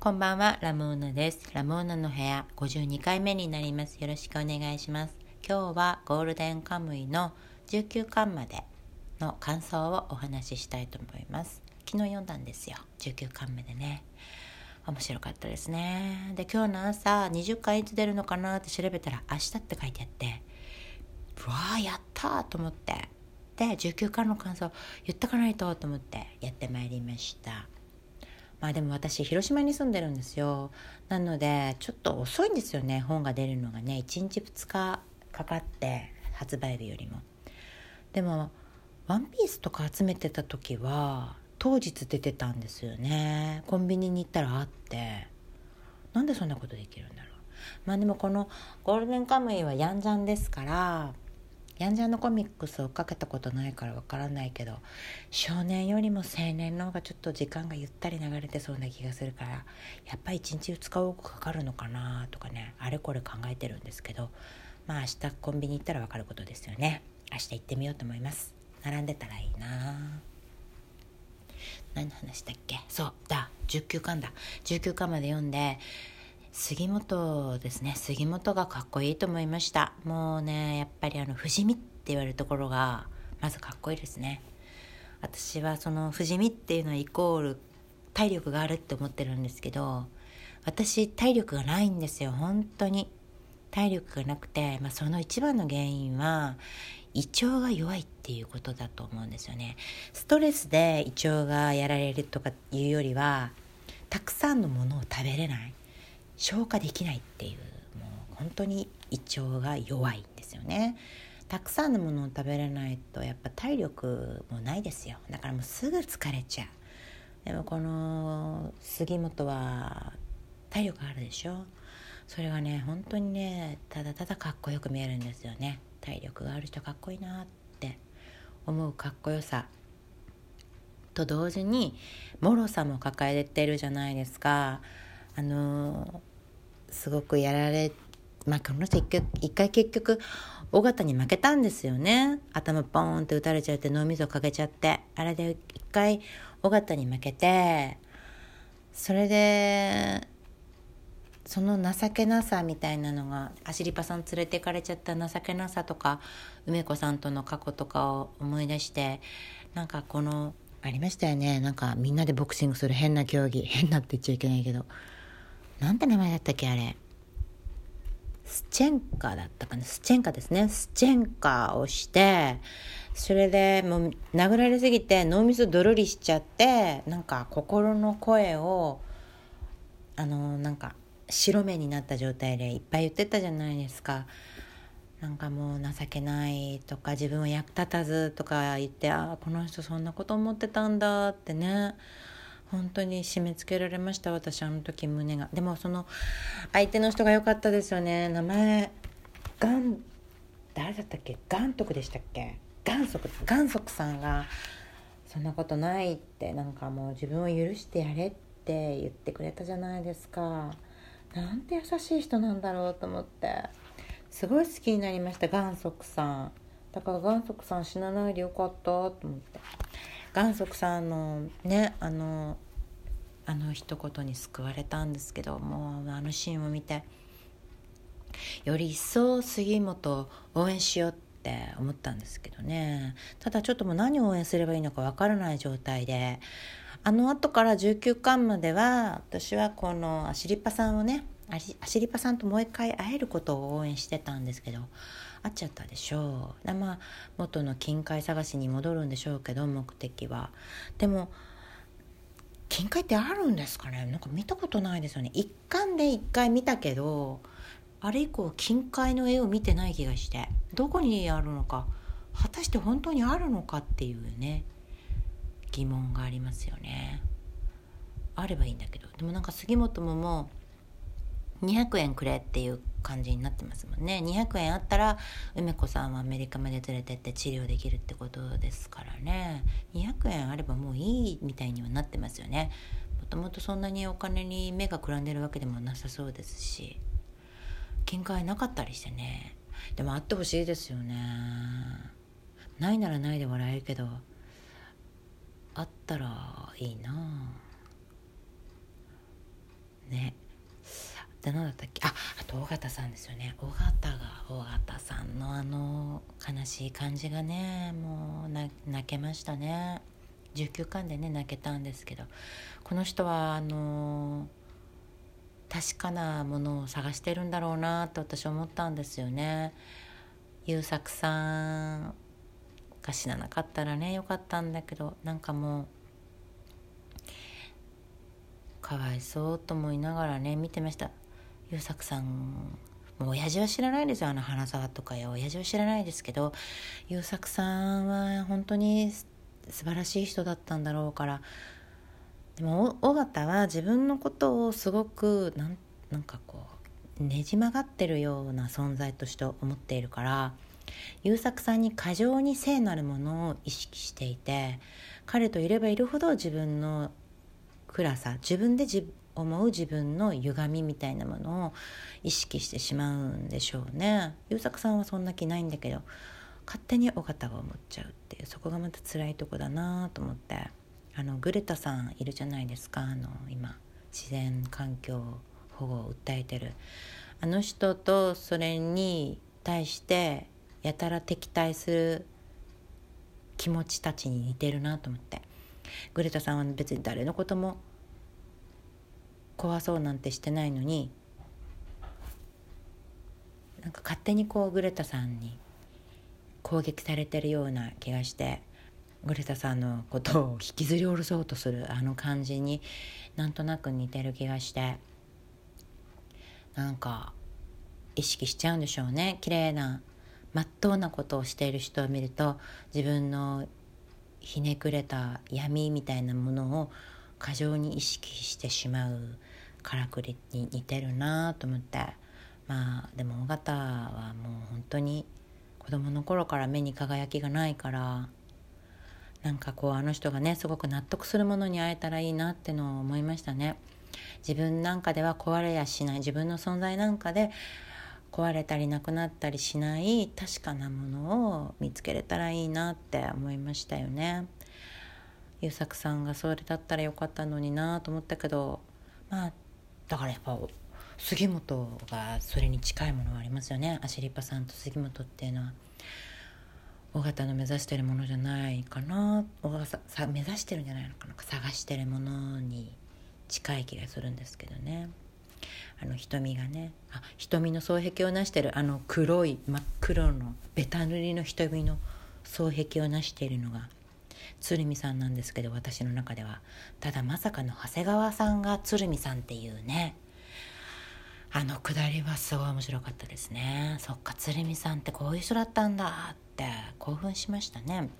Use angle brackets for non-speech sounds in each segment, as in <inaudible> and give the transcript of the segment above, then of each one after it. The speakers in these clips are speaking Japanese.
こんばんは、ラモーナです。ラモーナの部屋52回目になります。よろしくお願いします。今日はゴールデンカムイの19巻までの感想をお話ししたいと思います。昨日読んだんですよ。19巻目でね。面白かったですね。で、今日の朝20巻いつ出るのかなって調べたら明日って書いてあって、うわーやったーと思って。で、19巻の感想言っとかないとと思ってやってまいりました。まあでも私広島に住んでるんですよ。なのでちょっと遅いんですよね。本が出るのがね。1日2日かかって発売日よりも。でも「ワンピースとか集めてた時は当日出てたんですよね。コンビニに行ったらあって。なんでそんなことできるんだろう。まあでもこの「ゴールデンカムイ」はヤンジャンですからヤンジャンのコミックスを追っかけたことないからわからないけど少年よりも青年の方がちょっと時間がゆったり流れてそうな気がするからやっぱり1日2日多くかかるのかなとかねあれこれ考えてるんですけどまあ明日コンビニ行ったらわかることですよね。明日行ってみようと思います。並んでたらいいな。何の話だっけ？そうだ。19巻だ。19巻まで読んで杉本ですね。杉本がかっこいいと思いました。もうねやっぱりあの不死身って言われるところがまずかっこいいですね。私はその不死身っていうのはイコール体力があるって思ってるんですけど私体力がないんですよ。本当に。体力がなくて、まあ、その一番の原因は胃腸が弱いっていうことだと思うんですよね。ストレスで胃腸がやられるとかいうよりはたくさんのものを食べれない。消化できないっていうもう本当に胃腸が弱いんですよね。たくさんのものを食べれないとやっぱ体力もないですよ。だからもうすぐ疲れちゃう。でもこの杉本は体力あるでしょ。それがね本当にねただただかっこよく見えるんですよね。体力がある人かっこいいなって。思うかっこよさ。と同時に脆さも抱えてるじゃないですか。あのすごくやられまあこの人一回結局尾形に負けたんですよね。頭ポーンって打たれちゃって脳みそかけちゃって。あれで一回尾形に負けてそれでその情けなさみたいなのがアシリパさん連れていかれちゃった情けなさとか梅子さんとの過去とかを思い出してなんかこのありましたよね。なんかみんなでボクシングする変な競技。変なって言っちゃいけないけど。なんて名前だったっけあれ？スチェンカだったかな？スチェンカですね。スチェンカをしてそれでもう殴られすぎて脳みそドロリしちゃってなんか心の声をあのなんか白目になった状態でいっぱい言ってたじゃないですか。なんかもう情けないとか自分は役立たずとか言ってああこの人そんなこと思ってたんだってね。本当に締め付けられました私あの時胸が。でもその相手の人が良かったですよね。名前ガン誰だったっけ？元徳でしたっけ？元則元則さんがそんなことないってなんかもう自分を許してやれって言ってくれたじゃないですか。なんて優しい人なんだろうと思って。すごい好きになりました元則さん。だから元則さん死なないでよかったと思って。元則さんのねあのあの一言に救われたんですけどもうあのシーンを見てより一層杉本を応援しようって思ったんですけどね。ただちょっともう何を応援すればいいのかわからない状態であの後から19巻までは私はこのアシリパさんをねアシリパさんともう一回会えることを応援してたんですけど会っちゃったでしょう。でまあ元の金塊探しに戻るんでしょうけど目的は。でも金塊ってあるんですかね？なんか見たことないですよね。一巻で一回見たけどあれ以降金塊の絵を見てない気がして。どこにあるのか果たして本当にあるのかっていうね疑問がありますよね。あればいいんだけど。でもなんか杉本ももう200円くれっていう感じになってますもんね。200円あったら梅子さんはアメリカまで連れてって治療できるってことですからね。200円あればもういいみたいにはなってますよね。もともとそんなにお金に目がくらんでるわけでもなさそうですし。限界なかったりしてね。でもあってほしいですよね。ないならないで笑えるけどあったらいいなあねで何だったっけ？ああと尾形さんですよね。尾形が尾形さんのあの悲しい感じがねもう泣けましたね。19巻でね泣けたんですけど。この人はあの確かなものを探してるんだろうなと私思ったんですよね。優作さんが死ななかったらねよかったんだけどなんかもうかわいそうと思いながらね見てました。優作さんもう親父は知らないですよあの花沢とかよ。親父は知らないですけど優作さんは本当に素晴らしい人だったんだろうから。でも尾形は自分のことをすごくなんなんかこうねじ曲がってるような存在として思っているから優作さんに過剰に聖なるものを意識していて彼といればいるほど自分の暗さ自分で自思う自分の歪みみたいなものを意識してしまうんでしょうね。優作さんはそんな気ないんだけど勝手に尾形が思っちゃうっていうそこがまた辛いとこだなと思って。あのグレタさんいるじゃないですか。あの今自然環境保護を訴えてる。あの人とそれに対してやたら敵対する気持ちたちに似てるなと思って。グレタさんは別に誰のことも怖そうなんてしてないのになんか勝手にこうグレタさんに攻撃されてるような気がしてグレタさんのことを引きずり下ろそうとするあの感じになんとなく似てる気がしてなんか意識しちゃうんでしょうね。綺麗なまっとうなことをしている人を見ると自分のひねくれた闇みたいなものを過剰に意識してしまう。からくりに似てるなと思って。まあでも尾形はもう本当に子供の頃から目に輝きがないからなんかこうあの人がねすごく納得するものに会えたらいいなってのを思いましたね。自分なんかでは壊れやしない自分の存在なんかで壊れたりなくなったりしない確かなものを見つけれたらいいなって思いましたよね。優作さんがそれだったらよかったのになと思ったけどまあだからやっぱ杉本がそれに近いものはありますよね。アシリパさんと杉本っていうのは尾形の目指してるものじゃないかな。尾形さ目指してるんじゃないのかな。探してるものに近い気がするんですけどね。あの瞳がね。あ瞳の双璧をなしてるあの黒い真っ黒のベタ塗りの瞳の双璧をなしているのが鶴見さんなんですけど私の中では。ただまさかの長谷川さんが鶴見さんっていうね。あのくだりはすごい面白かったですね。そっか鶴見さんってこういう人だったんだって興奮しましたね。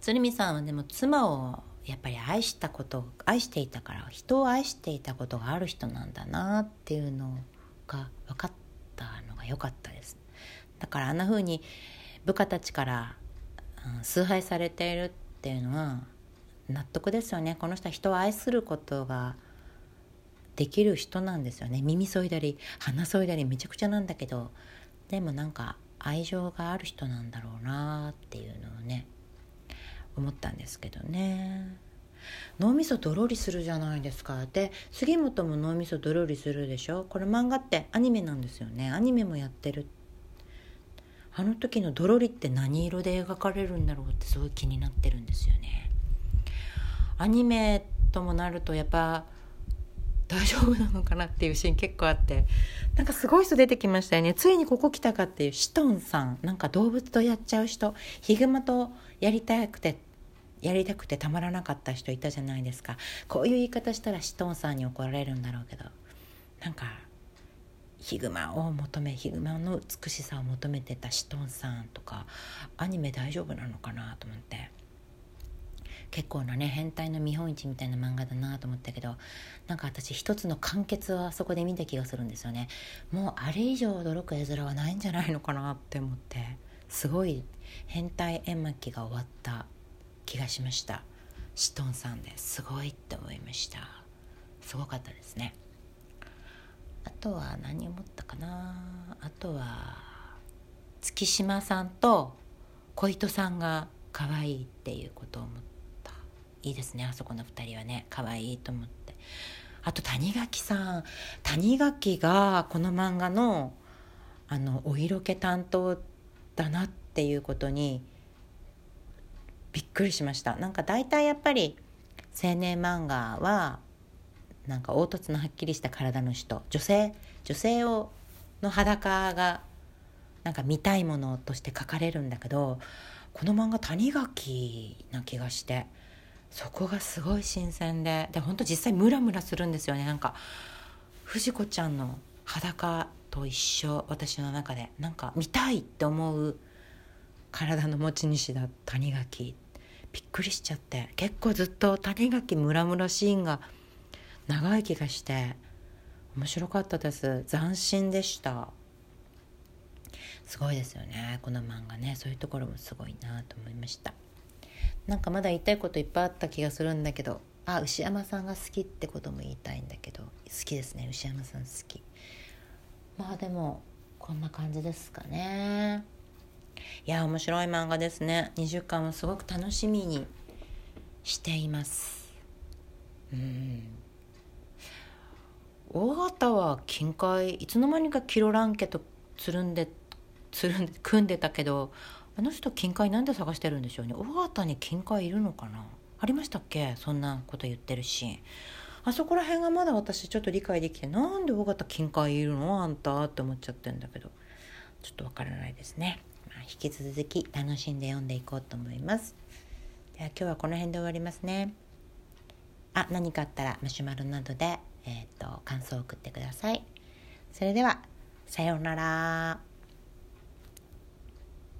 鶴見さんはでも妻をやっぱり愛したこと愛していたから人を愛していたことがある人なんだなっていうのが分かったのが良かったです。だからあんな風に部下たちから、崇拝されているっていうのは納得ですよね。この人は人を愛することができる人なんですよね。耳そいだり鼻そいだりめちゃくちゃなんだけどでもなんか愛情がある人なんだろうなっていうのをね思ったんですけどね。脳みそドロリするじゃないですか。で杉本も脳みそドロリするでしょ？これ漫画ってアニメなんですよね。アニメもやってるあの時のドロリって何色で描かれるんだろうってすごい気になってるんですよね。アニメともなるとやっぱ <laughs> 大丈夫なのかなっていうシーン結構あってなんかすごい人出てきましたよね。ついにここ来たかっていうシトンさん。なんか動物とやっちゃう人。ヒグマとやりたくてやりたくてたまらなかった人いたじゃないですか。こういう言い方したらシトンさんに怒られるんだろうけど。なんかヒグマを求めヒグマの美しさを求めてたシトンさんとかアニメ大丈夫なのかなと思って。結構なね変態の見本市みたいな漫画だなと思ったけどなんか私一つの完結をあそこで見た気がするんですよね。もうあれ以上驚く絵面はないんじゃないのかなって思ってすごい変態絵巻が終わった気がしました。シトンさんですごいって思いました。すごかったですね。あとは何思ったかな。あとは月島さんと小糸さんが可愛いっていうことを思った。いいですね。あそこの2人はね。可愛いと思って。あと谷垣さん。谷垣がこの漫画のあのお色気担当だなっていうことにびっくりしました。なんか大体やっぱり青年漫画はなんか凹凸のはっきりした体の人女性女性をの裸がなんか見たいものとして書かれるんだけどこの漫画谷垣な気がしてそこがすごい新鮮でで本当実際ムラムラするんですよね。なんか藤子ちゃんの裸と一緒私の中でなんか見たいって思う体の持ち主だ谷垣。びっくりしちゃって結構ずっと谷垣ムラムラシーンが長い気がして面白かったです。斬新でした。すごいですよね。この漫画ね。そういうところもすごいなと思いました。なんかまだ言いたいこといっぱいあった気がするんだけど。あ牛山さんが好きってことも言いたいんだけど。好きですね。牛山さん好き。まあでもこんな感じですかね。いや面白い漫画ですね。20巻はすごく楽しみにしています。うん。大型は金塊いつの間にかキロラン家とつるんでつるんで組んでたけどあの人金塊なんで探してるんでしょうね。大型に金塊いるのかな？ありましたっけ？そんなこと言ってるしあそこら辺がまだ私ちょっと理解できてなんで大型金塊いるの？あんたって思っちゃってんだけど。ちょっとわからないですね、まあ、引き続き楽しんで読んでいこうと思います。では今日はこの辺で終わりますね。あ何かあったらマシュマロなどで、えーっ、と感想を送ってくださいそれではさようなら。